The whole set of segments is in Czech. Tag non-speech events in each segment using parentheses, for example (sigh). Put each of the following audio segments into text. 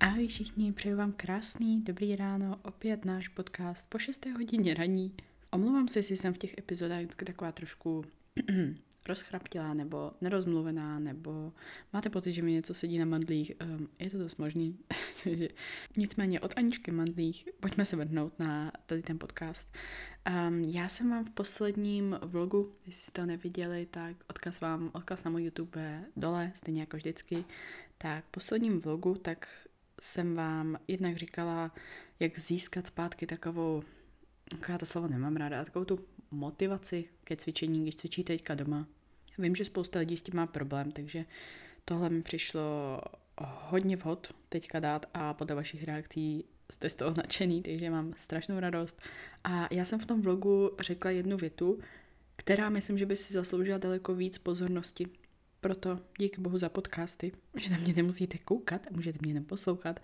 Ahoj všichni, přeju vám krásný, dobrý ráno, opět náš podcast po 6. hodině raní. Omlouvám se, jestli jsem v těch epizodách taková trošku (clears throat) rozchraptilá nebo nerozmluvená, nebo máte pocit, že mi něco sedí na mandlích. Um, je to dost možný. (laughs) Nicméně od Aničky Mandlích pojďme se vrhnout na tady ten podcast. Um, já jsem vám v posledním vlogu, jestli jste to neviděli, tak odkaz vám, odkaz na můj YouTube dole, stejně jako vždycky. Tak v posledním vlogu, tak jsem vám jednak říkala, jak získat zpátky takovou, já to slovo nemám ráda, takovou tu motivaci ke cvičení, když cvičí teďka doma. Vím, že spousta lidí s tím má problém, takže tohle mi přišlo hodně vhod teďka dát a podle vašich reakcí jste z toho (laughs) nadšený, takže mám strašnou radost. A já jsem v tom vlogu řekla jednu větu, která myslím, že by si zasloužila daleko víc pozornosti. Proto díky bohu za podcasty, že na mě nemusíte koukat a můžete mě jenom poslouchat.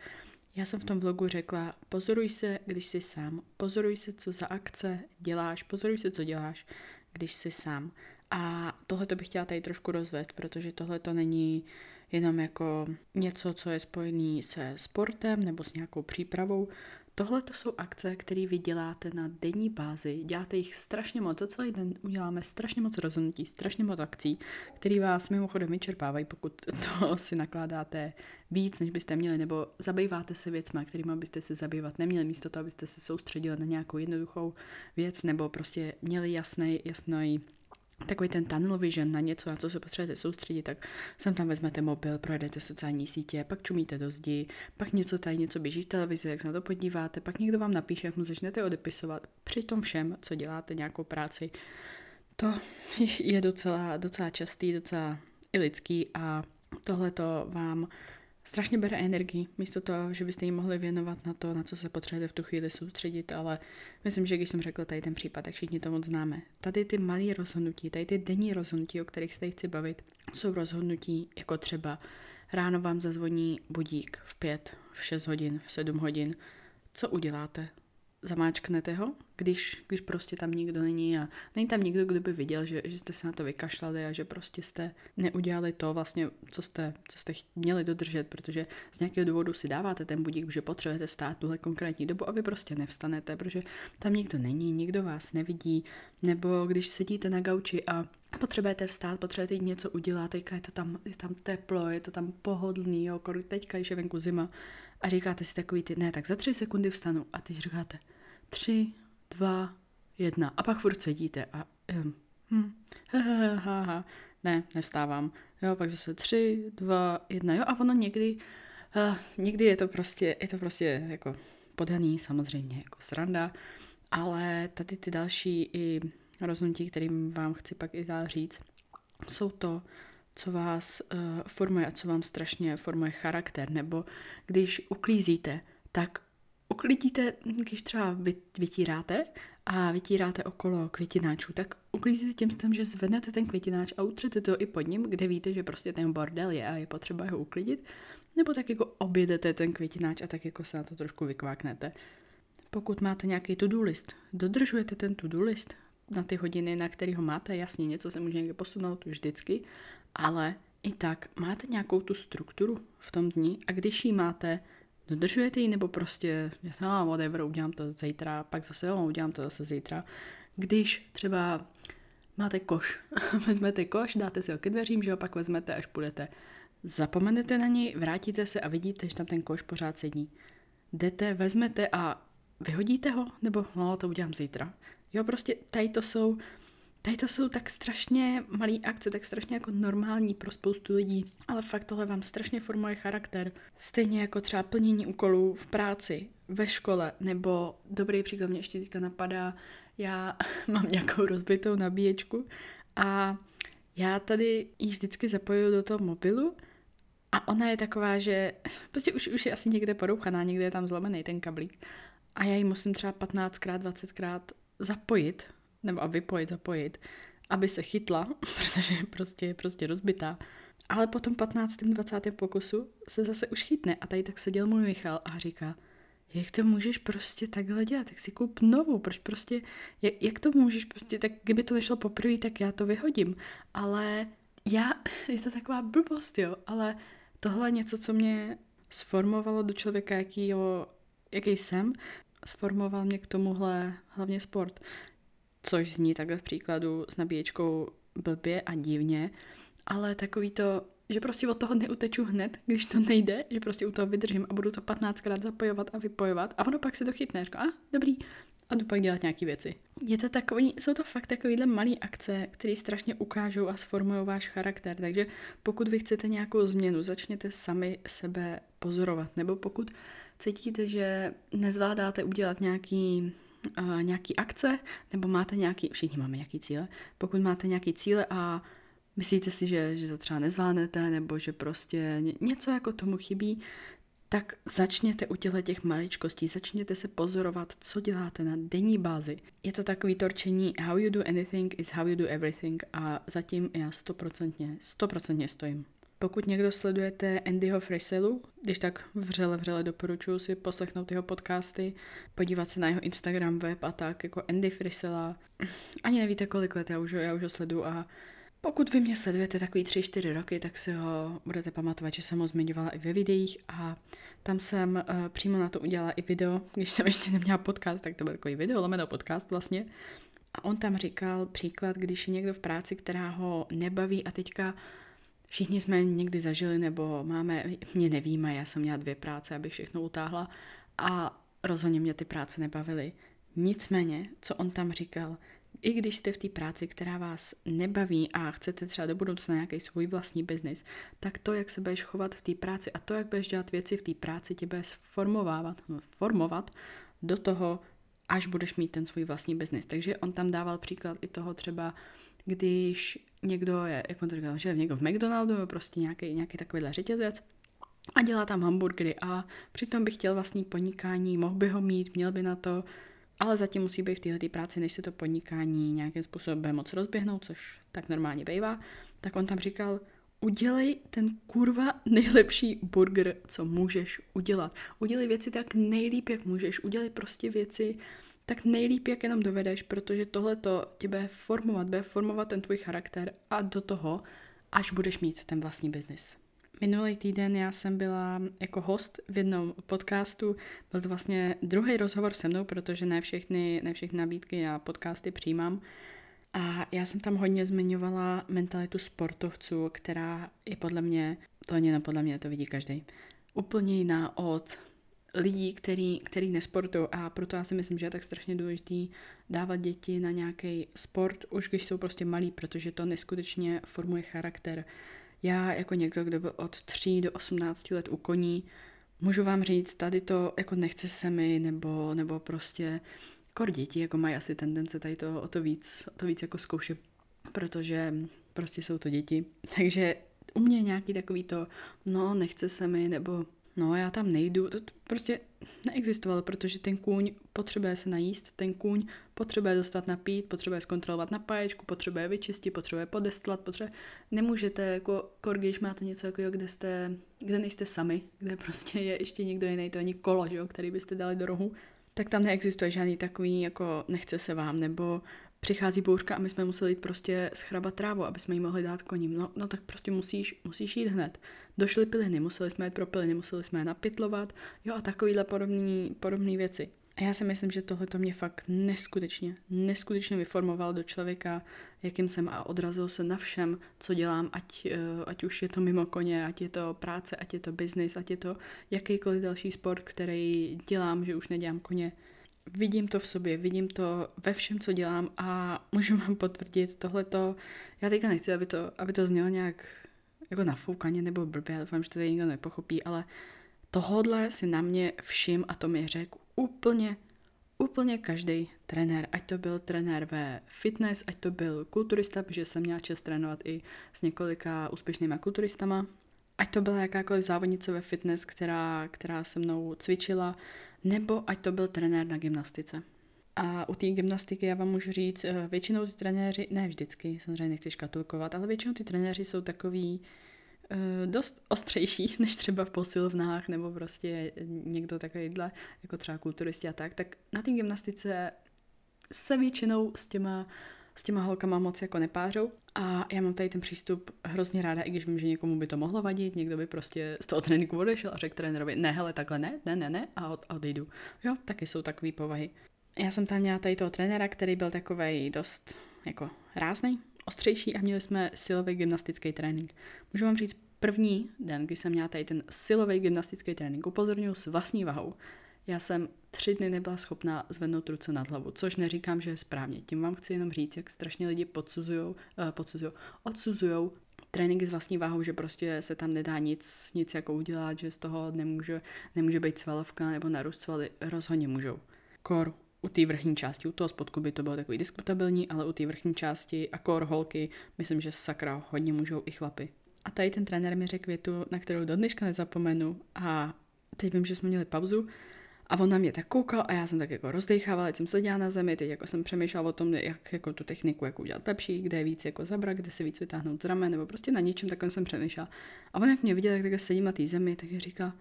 Já jsem v tom vlogu řekla, pozoruj se, když jsi sám, pozoruj se, co za akce děláš, pozoruj se, co děláš, když jsi sám. A tohle bych chtěla tady trošku rozvést, protože tohle to není jenom jako něco, co je spojený se sportem nebo s nějakou přípravou. Tohle to jsou akce, které vy děláte na denní bázi. Děláte jich strašně moc. Za celý den uděláme strašně moc rozhodnutí, strašně moc akcí, které vás mimochodem vyčerpávají, pokud to (laughs) si nakládáte víc, než byste měli, nebo zabýváte se věcmi, kterými byste se zabývat neměli, místo toho, abyste se soustředili na nějakou jednoduchou věc, nebo prostě měli jasný, jasný takový ten tunnel vision na něco, na co se potřebujete soustředit, tak sem tam vezmete mobil, projedete sociální sítě, pak čumíte do zdi, pak něco tady, něco běží v televizi, jak se na to podíváte, pak někdo vám napíše, jak mu začnete odepisovat. Při tom všem, co děláte, nějakou práci, to (laughs) je docela, docela častý, docela i lidský a tohle to vám strašně bere energii, místo toho, že byste ji mohli věnovat na to, na co se potřebujete v tu chvíli soustředit, ale myslím, že když jsem řekla tady ten případ, tak všichni to moc známe. Tady ty malé rozhodnutí, tady ty denní rozhodnutí, o kterých se chci bavit, jsou rozhodnutí jako třeba ráno vám zazvoní budík v pět, v šest hodin, v sedm hodin. Co uděláte? Zamáčknete ho, když, když prostě tam nikdo není a není tam nikdo, kdo by viděl, že, že jste se na to vykašlali a že prostě jste neudělali to vlastně, co jste, co jste měli dodržet, protože z nějakého důvodu si dáváte ten budík, že potřebujete vstát tuhle konkrétní dobu a vy prostě nevstanete, protože tam nikdo není, nikdo vás nevidí, nebo když sedíte na gauči a potřebujete vstát, potřebujete něco udělat, teďka je to tam, je tam teplo, je to tam pohodlný, jo, teďka, když je venku zima a říkáte si takový ty, ne, tak za tři sekundy vstanu. A teď říkáte, tři, dva, jedna. A pak furt sedíte a um, hm, ha, ha, ha, ha. ne, nevstávám. Jo, pak zase tři, dva, jedna. Jo, a ono někdy, uh, někdy je to prostě, je to prostě jako podaný samozřejmě jako sranda, ale tady ty další i rozhodnutí, kterým vám chci pak i dál říct, jsou to, co vás uh, formuje a co vám strašně formuje charakter, nebo když uklízíte, tak uklidíte, když třeba vytíráte a vytíráte okolo květináčů, tak uklidíte tím tím, že zvednete ten květináč a utřete to i pod ním, kde víte, že prostě ten bordel je a je potřeba ho uklidit, nebo tak jako objedete ten květináč a tak jako se na to trošku vykváknete. Pokud máte nějaký to-do list, dodržujete ten to-do list na ty hodiny, na který ho máte, jasně, něco se může někde posunout vždycky, ale i tak máte nějakou tu strukturu v tom dni a když ji máte, dodržujete ji nebo prostě, no, whatever, udělám to zítra, pak zase, jo, udělám to zase zítra. Když třeba máte koš, (laughs) vezmete koš, dáte si ho ke dveřím, že ho pak vezmete, až půjdete. Zapomenete na něj, vrátíte se a vidíte, že tam ten koš pořád sedí. Jdete, vezmete a vyhodíte ho, nebo no, to udělám zítra. Jo, prostě tady to jsou Tady to jsou tak strašně malé akce, tak strašně jako normální pro spoustu lidí, ale fakt tohle vám strašně formuje charakter. Stejně jako třeba plnění úkolů v práci, ve škole, nebo dobrý příklad mě ještě teďka napadá, já (laughs) mám nějakou rozbitou nabíječku a já tady ji vždycky zapojuju do toho mobilu a ona je taková, že (laughs) prostě už, už je asi někde porouchaná, někde je tam zlomený ten kablík. A já ji musím třeba 15krát, 20krát zapojit nebo a vypojit, zapojit, aby se chytla, (laughs) protože prostě je prostě rozbitá. Ale po tom 15. 20. pokusu se zase už chytne a tady tak seděl můj Michal a říká, jak to můžeš prostě takhle dělat, tak si koup novou, proč prostě, jak, jak to můžeš prostě, tak kdyby to nešlo poprvé, tak já to vyhodím. Ale já, (laughs) je to taková blbost, jo, ale tohle je něco, co mě sformovalo do člověka, jaký, jo, jaký jsem, sformoval mě k tomuhle hlavně sport. Což zní takhle v příkladu s nabíječkou blbě a divně, ale takový to, že prostě od toho neuteču hned, když to nejde, že prostě u toho vydržím a budu to 15krát zapojovat a vypojovat a ono pak se to chytne, a dobrý, a jdu pak dělat nějaké věci. Je to takový, jsou to fakt takovýhle malé akce, které strašně ukážou a sformují váš charakter, takže pokud vy chcete nějakou změnu, začněte sami sebe pozorovat, nebo pokud cítíte, že nezvládáte udělat nějaký nějaký akce, nebo máte nějaký, všichni máme nějaký cíle, pokud máte nějaký cíle a myslíte si, že, že to třeba nezvládnete, nebo že prostě něco jako tomu chybí, tak začněte u těchto těch maličkostí, začněte se pozorovat, co děláte na denní bázi. Je to takový torčení how you do anything is how you do everything a zatím já stoprocentně, stoprocentně stojím. Pokud někdo sledujete Andyho Friselu, když tak vřele, vřele doporučuji si poslechnout jeho podcasty, podívat se na jeho Instagram, web a tak, jako Andy Frisela. Ani nevíte, kolik let já už, já už ho sledu a pokud vy mě sledujete takový 3-4 roky, tak si ho budete pamatovat, že jsem ho zmiňovala i ve videích a tam jsem uh, přímo na to udělala i video, když jsem ještě neměla podcast, tak to byl takový video, lomeno podcast vlastně. A on tam říkal příklad, když je někdo v práci, která ho nebaví a teďka všichni jsme někdy zažili, nebo máme, mě nevíme, já jsem měla dvě práce, abych všechno utáhla a rozhodně mě ty práce nebavily. Nicméně, co on tam říkal, i když jste v té práci, která vás nebaví a chcete třeba do budoucna nějaký svůj vlastní biznis, tak to, jak se budeš chovat v té práci a to, jak budeš dělat věci v té práci, tě bude formovávat, no, formovat do toho, až budeš mít ten svůj vlastní biznis. Takže on tam dával příklad i toho třeba, když někdo je, jak on to říkal, že je někdo v McDonaldu, prostě nějaký, nějaký takovýhle řetězec, a dělá tam hamburgery a přitom by chtěl vlastní podnikání, mohl by ho mít, měl by na to, ale zatím musí být v této práci, než se to podnikání nějakým způsobem moc rozběhnout, což tak normálně bývá, tak on tam říkal, udělej ten kurva nejlepší burger, co můžeš udělat. Udělej věci tak nejlíp, jak můžeš. Udělej prostě věci tak nejlíp, jak jenom dovedeš, protože tohle to tě bude formovat, bude formovat ten tvůj charakter a do toho, až budeš mít ten vlastní biznis. Minulý týden já jsem byla jako host v jednom podcastu. Byl to vlastně druhý rozhovor se mnou, protože ne všechny, ne všechny nabídky a podcasty přijímám. A já jsem tam hodně zmiňovala mentalitu sportovců, která je podle mě, to není podle mě, to vidí každý, úplně jiná od lidí, který, který nesportují a proto já si myslím, že je tak strašně důležitý dávat děti na nějaký sport, už když jsou prostě malí, protože to neskutečně formuje charakter já jako někdo, kdo byl od 3 do 18 let u koní, můžu vám říct, tady to jako nechce se mi, nebo, nebo prostě kor děti jako mají asi tendence tady to o to víc, o to víc jako zkoušet, protože prostě jsou to děti. (laughs) Takže u mě nějaký takový to, no nechce se mi, nebo no já tam nejdu, to prostě neexistovalo, protože ten kůň potřebuje se najíst, ten kůň potřebuje dostat napít, potřebuje zkontrolovat napáječku, potřebuje vyčistit, potřebuje podestlat, potřebuje... Nemůžete jako kor, když máte něco jako, kde jste, kde nejste sami, kde prostě je ještě někdo jiný, to není kolo, že jo, který byste dali do rohu, tak tam neexistuje žádný takový, jako nechce se vám, nebo přichází bouřka a my jsme museli jít prostě schrabat trávu, aby jsme jí mohli dát koním. No, no tak prostě musíš, musíš jít hned. Došly piliny, museli jsme jít pro piliny, museli jsme je napitlovat, jo a takovýhle podobný, podobný věci. A já si myslím, že tohle to mě fakt neskutečně, neskutečně vyformovalo do člověka, jakým jsem a odrazil se na všem, co dělám, ať, eh, ať už je to mimo koně, ať je to práce, ať je to biznis, ať je to jakýkoliv další sport, který dělám, že už nedělám koně. Vidím to v sobě, vidím to ve všem, co dělám a můžu vám potvrdit tohleto. Já teďka nechci, aby to, aby to znělo nějak jako nafoukaně nebo blbě, doufám, že to tady nikdo nepochopí, ale tohodle si na mě všim a to mi řekl úplně, úplně každý trenér, ať to byl trenér ve fitness, ať to byl kulturista, protože jsem měla čas trénovat i s několika úspěšnými kulturistama, ať to byla jakákoliv závodnice ve fitness, která, která se mnou cvičila, nebo ať to byl trenér na gymnastice. A u té gymnastiky já vám můžu říct, eh, většinou ty trenéři, ne vždycky, samozřejmě nechci škatulkovat, ale většinou ty trenéři jsou takový uh, dost ostřejší, (laughs) než třeba v posilovnách nebo prostě někdo takovýhle, jako třeba kulturisti a tak, tak na té gymnastice se většinou s těma s těma holkama moc jako nepářou. A já mám tady ten přístup hrozně ráda, i když vím, že někomu by to mohlo vadit, někdo by prostě z toho tréninku odešel a řekl trenérovi, ne, hele, takhle ne, ne, ne, ne, a od, odejdu. Jo, taky jsou takové povahy. Já jsem tam měla tady toho trenéra, který byl takový dost jako rázný, ostřejší a měli jsme silový gymnastický trénink. Můžu vám říct, první den, kdy jsem měla tady ten silový gymnastický trénink, upozorňuji s vlastní vahou, já jsem tři dny nebyla schopná zvednout ruce nad hlavu, což neříkám, že je správně. Tím vám chci jenom říct, jak strašně lidi podsuzují, uh, podsuzují, odsuzují tréninky s vlastní váhou, že prostě se tam nedá nic, nic jako udělat, že z toho nemůže, nemůže být svalovka nebo narůst svaly, rozhodně můžou. Kor u té vrchní části, u toho spodku by to bylo takový diskutabilní, ale u té vrchní části a kor holky, myslím, že sakra hodně můžou i chlapy. A tady ten trenér mi řekl větu, na kterou do dneška nezapomenu a teď vím, že jsme měli pauzu a on na mě tak koukal a já jsem tak jako rozdechávala, jsem seděla na zemi, teď jako jsem přemýšlela o tom, jak jako tu techniku jako udělat lepší, kde je víc jako zabrat, kde se víc vytáhnout z ramen, nebo prostě na něčem takovém jsem přemýšlela. A on jak mě viděl, jak takhle sedím na té zemi, tak je říká,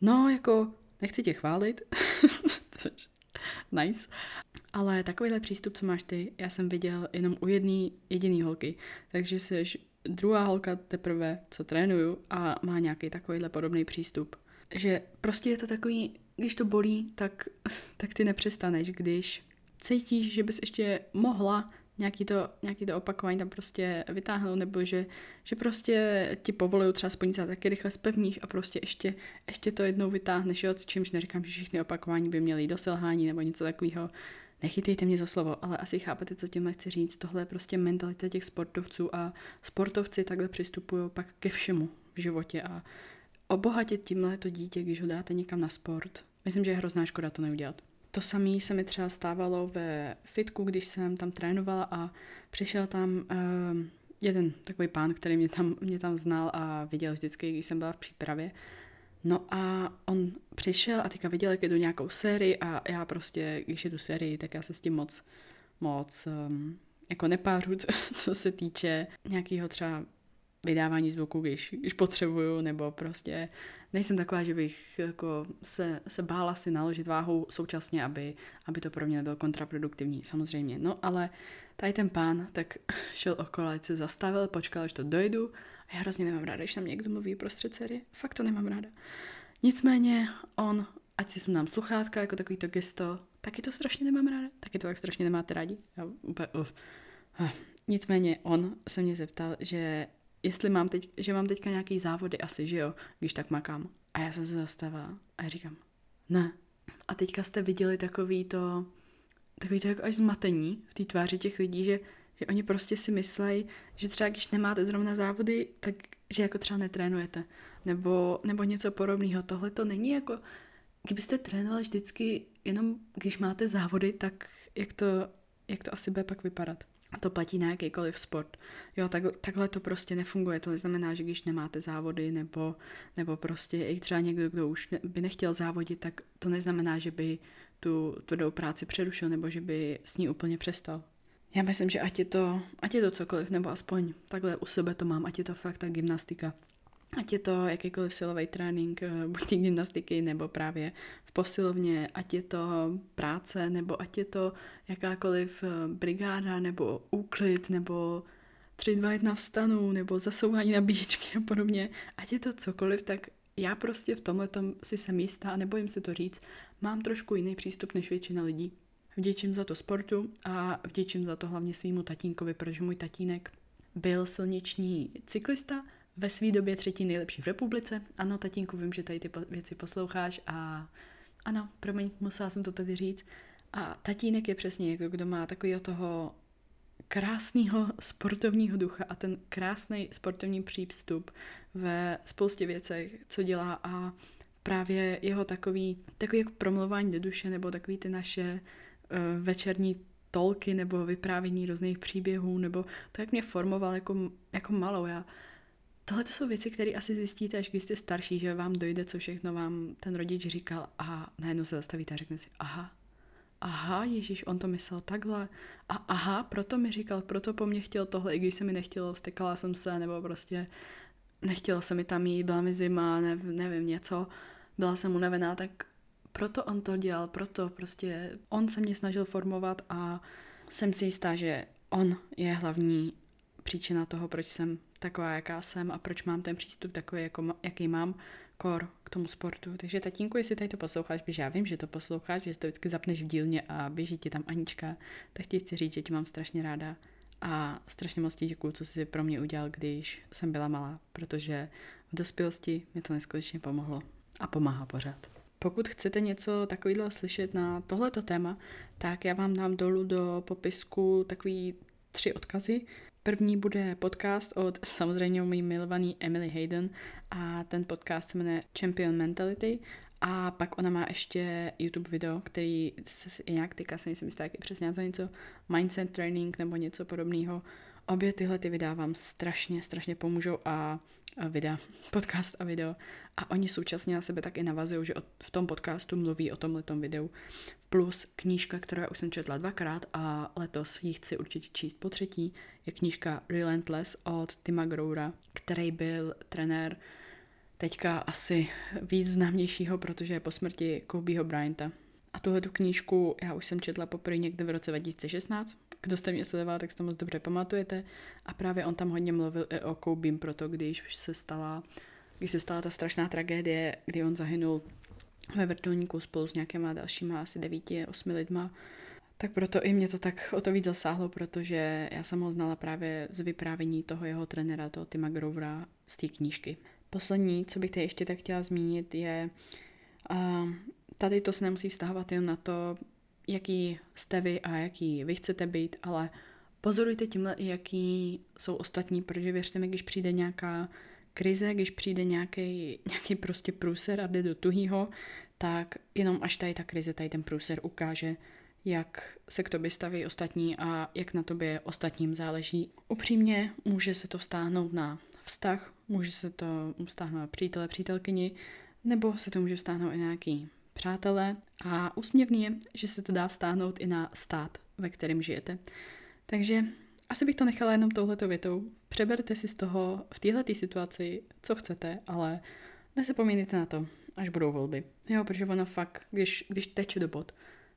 no jako nechci tě chválit, (laughs) což nice. Ale takovýhle přístup, co máš ty, já jsem viděl jenom u jedné jediný holky. Takže jsi druhá holka teprve, co trénuju a má nějaký takovýhle podobný přístup. Že prostě je to takový, když to bolí, tak, tak ty nepřestaneš, když cítíš, že bys ještě mohla nějaký to, nějaký to opakování tam prostě vytáhnout, nebo že, že prostě ti povolují třeba splnit a taky rychle spevníš a prostě ještě, ještě to jednou vytáhneš, jo, s čímž neříkám, že všechny opakování by měly do selhání nebo něco takového. Nechytejte mě za slovo, ale asi chápete, co tím chci říct. Tohle je prostě mentalita těch sportovců a sportovci takhle přistupují pak ke všemu v životě a obohatit tímhle to dítě, když ho dáte někam na sport, myslím, že je hrozná škoda to neudělat. To samé se mi třeba stávalo ve fitku, když jsem tam trénovala a přišel tam uh, jeden takový pán, který mě tam, mě tam znal a viděl vždycky, když jsem byla v přípravě. No a on přišel a teďka viděl, jak jedu nějakou sérii a já prostě, když jedu sérii, tak já se s tím moc, moc um, jako nepářu, (laughs) co, co se týče nějakého třeba vydávání zvuku, když, když potřebuju, nebo prostě nejsem taková, že bych jako se, se bála si naložit váhu současně, aby, aby to pro mě bylo kontraproduktivní, samozřejmě. No ale tady ten pán tak (laughs) šel okolo, se zastavil, počkal, až to dojdu a já hrozně nemám ráda, když tam někdo mluví prostřed série. Fakt to nemám ráda. Nicméně on, ať si nám sluchátka, jako takový to gesto, taky to strašně nemám ráda, taky to tak strašně nemáte rádi. Já úplně, uf. Nicméně on se mě zeptal, že jestli mám teď, že mám teďka nějaký závody asi, že jo, když tak makám. A já jsem se zastavila a já říkám, ne. A teďka jste viděli takový to, takový to jako až zmatení v té tváři těch lidí, že, že oni prostě si myslejí, že třeba když nemáte zrovna závody, tak že jako třeba netrénujete. Nebo, nebo něco podobného. Tohle to není jako, kdybyste trénovali vždycky jenom když máte závody, tak jak to, jak to asi bude pak vypadat. To platí na jakýkoliv sport. Jo, tak, takhle to prostě nefunguje. To neznamená, že když nemáte závody nebo, nebo prostě i třeba někdo, kdo už ne, by nechtěl závodit, tak to neznamená, že by tu tvrdou práci přerušil nebo že by s ní úplně přestal. Já myslím, že ať je to, ať je to cokoliv, nebo aspoň takhle u sebe to mám, ať je to fakt ta gymnastika, ať je to jakýkoliv silový trénink, eh, buď gymnastiky, nebo právě v posilovně, ať je to práce, nebo ať je to jakákoliv eh, brigáda, nebo úklid, nebo 3, 2, 1 vstanu, nebo zasouvání nabíječky a podobně, ať je to cokoliv, tak já prostě v tomhle si jsem jistá, nebojím se to říct, mám trošku jiný přístup než většina lidí. Vděčím za to sportu a vděčím za to hlavně svýmu tatínkovi, protože můj tatínek byl silniční cyklista, ve své době třetí nejlepší v republice. Ano, tatínku, vím, že tady ty věci posloucháš a ano, promiň, musela jsem to tady říct. A tatínek je přesně jako kdo má takového toho krásného sportovního ducha a ten krásný sportovní přístup ve spoustě věcech, co dělá a právě jeho takový, takový jako promluvání do duše nebo takový ty naše uh, večerní tolky nebo vyprávění různých příběhů nebo to, jak mě formoval jako, jako malou. Já Tohle to jsou věci, které asi zjistíte, až když jste starší, že vám dojde, co všechno vám ten rodič říkal a najednou se zastavíte a řekne si, aha, aha, Ježíš, on to myslel takhle. A aha, proto mi říkal, proto po mně chtěl tohle, i když se mi nechtělo, vstekala jsem se, nebo prostě nechtělo se mi tam jít, byla mi zima, ne, nevím, něco, byla jsem unavená, tak proto on to dělal, proto prostě on se mě snažil formovat a jsem si jistá, že on je hlavní příčina toho, proč jsem taková, jaká jsem a proč mám ten přístup takový, jako, jaký mám kor k tomu sportu. Takže tatínku, jestli tady to posloucháš, protože já vím, že to posloucháš, že to vždycky zapneš v dílně a běží ti tam Anička, tak ti chci říct, že tě mám strašně ráda a strašně moc ti děkuju, co jsi pro mě udělal, když jsem byla malá, protože v dospělosti mi to neskutečně pomohlo a pomáhá pořád. Pokud chcete něco takového slyšet na tohleto téma, tak já vám dám dolů do popisku takový tři odkazy. První bude podcast od samozřejmě mý milovaný Emily Hayden a ten podcast se jmenuje Champion Mentality a pak ona má ještě YouTube video, který je nějak týká se, nejsem jistá, jak je přesně za něco mindset training nebo něco podobného. Obě tyhle ty videa vám strašně, strašně pomůžou a, a videa, (laughs) podcast a video. A oni současně na sebe taky navazují, že v tom podcastu mluví o tomhletom videu. Plus knížka, kterou já už jsem četla dvakrát a letos ji chci určitě číst po třetí, je knížka Relentless od Tima Groura, který byl trenér teďka asi víc známějšího, protože je po smrti Kobeho Bryanta. A tuhle tu knížku já už jsem četla poprvé někdy v roce 2016. Kdo jste mě sledoval, tak si to moc dobře pamatujete. A právě on tam hodně mluvil i o Koubím, proto když se stala, když se stala ta strašná tragédie, kdy on zahynul ve vrtulníku spolu s nějakýma dalšíma asi devíti, osmi lidma, tak proto i mě to tak o to víc zasáhlo, protože já jsem ho znala právě z vyprávění toho jeho trenéra, toho Tima Grovera z té knížky. Poslední, co bych tady ještě tak chtěla zmínit, je, uh, tady to se nemusí vztahovat jen na to, jaký jste vy a jaký vy chcete být, ale pozorujte tímhle i jaký jsou ostatní, protože věřte mi, když přijde nějaká krize, když přijde nějaký, nějaký prostě průser a jde do tuhýho, tak jenom až tady ta krize, tady ten průser ukáže, jak se k tobě staví ostatní a jak na tobě ostatním záleží. Upřímně může se to vztáhnout na vztah, může se to vztáhnout na přítele, přítelkyni, nebo se to může vztáhnout i na nějaký přátelé. A úsměvný je, že se to dá vztáhnout i na stát, ve kterém žijete. Takže asi bych to nechala jenom touhleto větou. Přeberte si z toho v této situaci, co chcete, ale nezapomínejte na to, až budou volby. Jo, protože ono fakt, když, když teče do bod,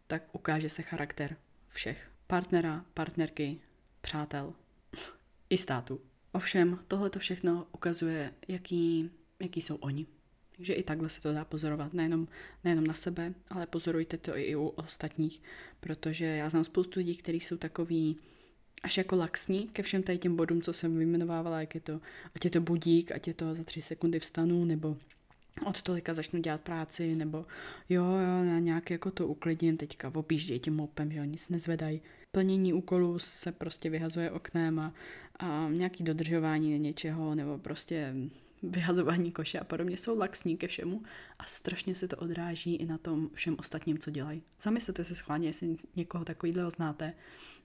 tak ukáže se charakter všech. Partnera, partnerky, přátel i státu. Ovšem, tohle to všechno ukazuje, jaký, jaký jsou oni. Takže i takhle se to dá pozorovat, nejenom, nejenom na sebe, ale pozorujte to i u ostatních, protože já znám spoustu lidí, kteří jsou takový až jako laxní ke všem tady těm bodům, co jsem vyjmenovávala, jak je to, ať je to budík, ať je to za tři sekundy vstanu, nebo od tolika začnu dělat práci, nebo jo, jo, já nějak jako to uklidím, teďka objížděj tím mopem, že nic nezvedají. Plnění úkolů se prostě vyhazuje oknem a, a nějaký dodržování něčeho, nebo prostě vyhazování koše a podobně jsou laxní ke všemu a strašně se to odráží i na tom všem ostatním, co dělají. Zamyslete se schválně, jestli někoho takového znáte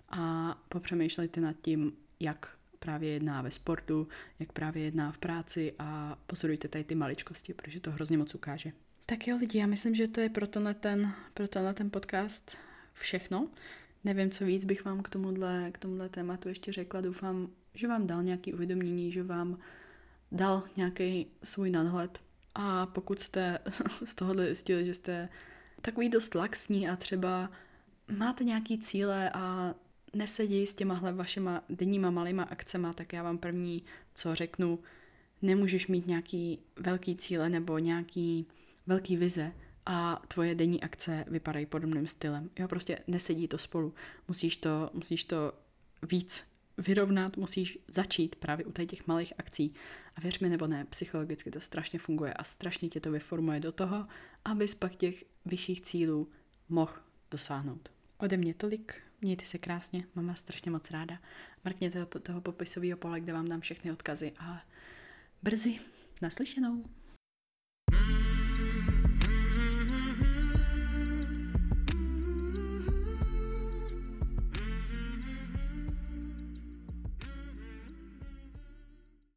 a popřemýšlejte nad tím, jak právě jedná ve sportu, jak právě jedná v práci a pozorujte tady ty maličkosti, protože to hrozně moc ukáže. Tak jo lidi, já myslím, že to je pro tenhle ten, pro tenhle ten podcast všechno. Nevím, co víc bych vám k tomuhle, k tomuhle tématu ještě řekla. Doufám, že vám dal nějaký uvědomění, že vám dal nějaký svůj nadhled. A pokud jste (laughs) z tohohle zjistili, že jste takový dost laxní a třeba máte nějaký cíle a nesedí s těmahle vašima denníma malýma akcema, tak já vám první, co řeknu, nemůžeš mít nějaký velký cíle nebo nějaký velký vize a tvoje denní akce vypadají podobným stylem. Jo, prostě nesedí to spolu. Musíš to, musíš to víc vyrovnat, musíš začít právě u těch malých akcí. A věř mi nebo ne, psychologicky to strašně funguje a strašně tě to vyformuje do toho, abys pak těch vyšších cílů mohl dosáhnout. Ode mě tolik, mějte se krásně, mama strašně moc ráda. Mrkněte toho popisového pole, kde vám dám všechny odkazy a brzy naslyšenou.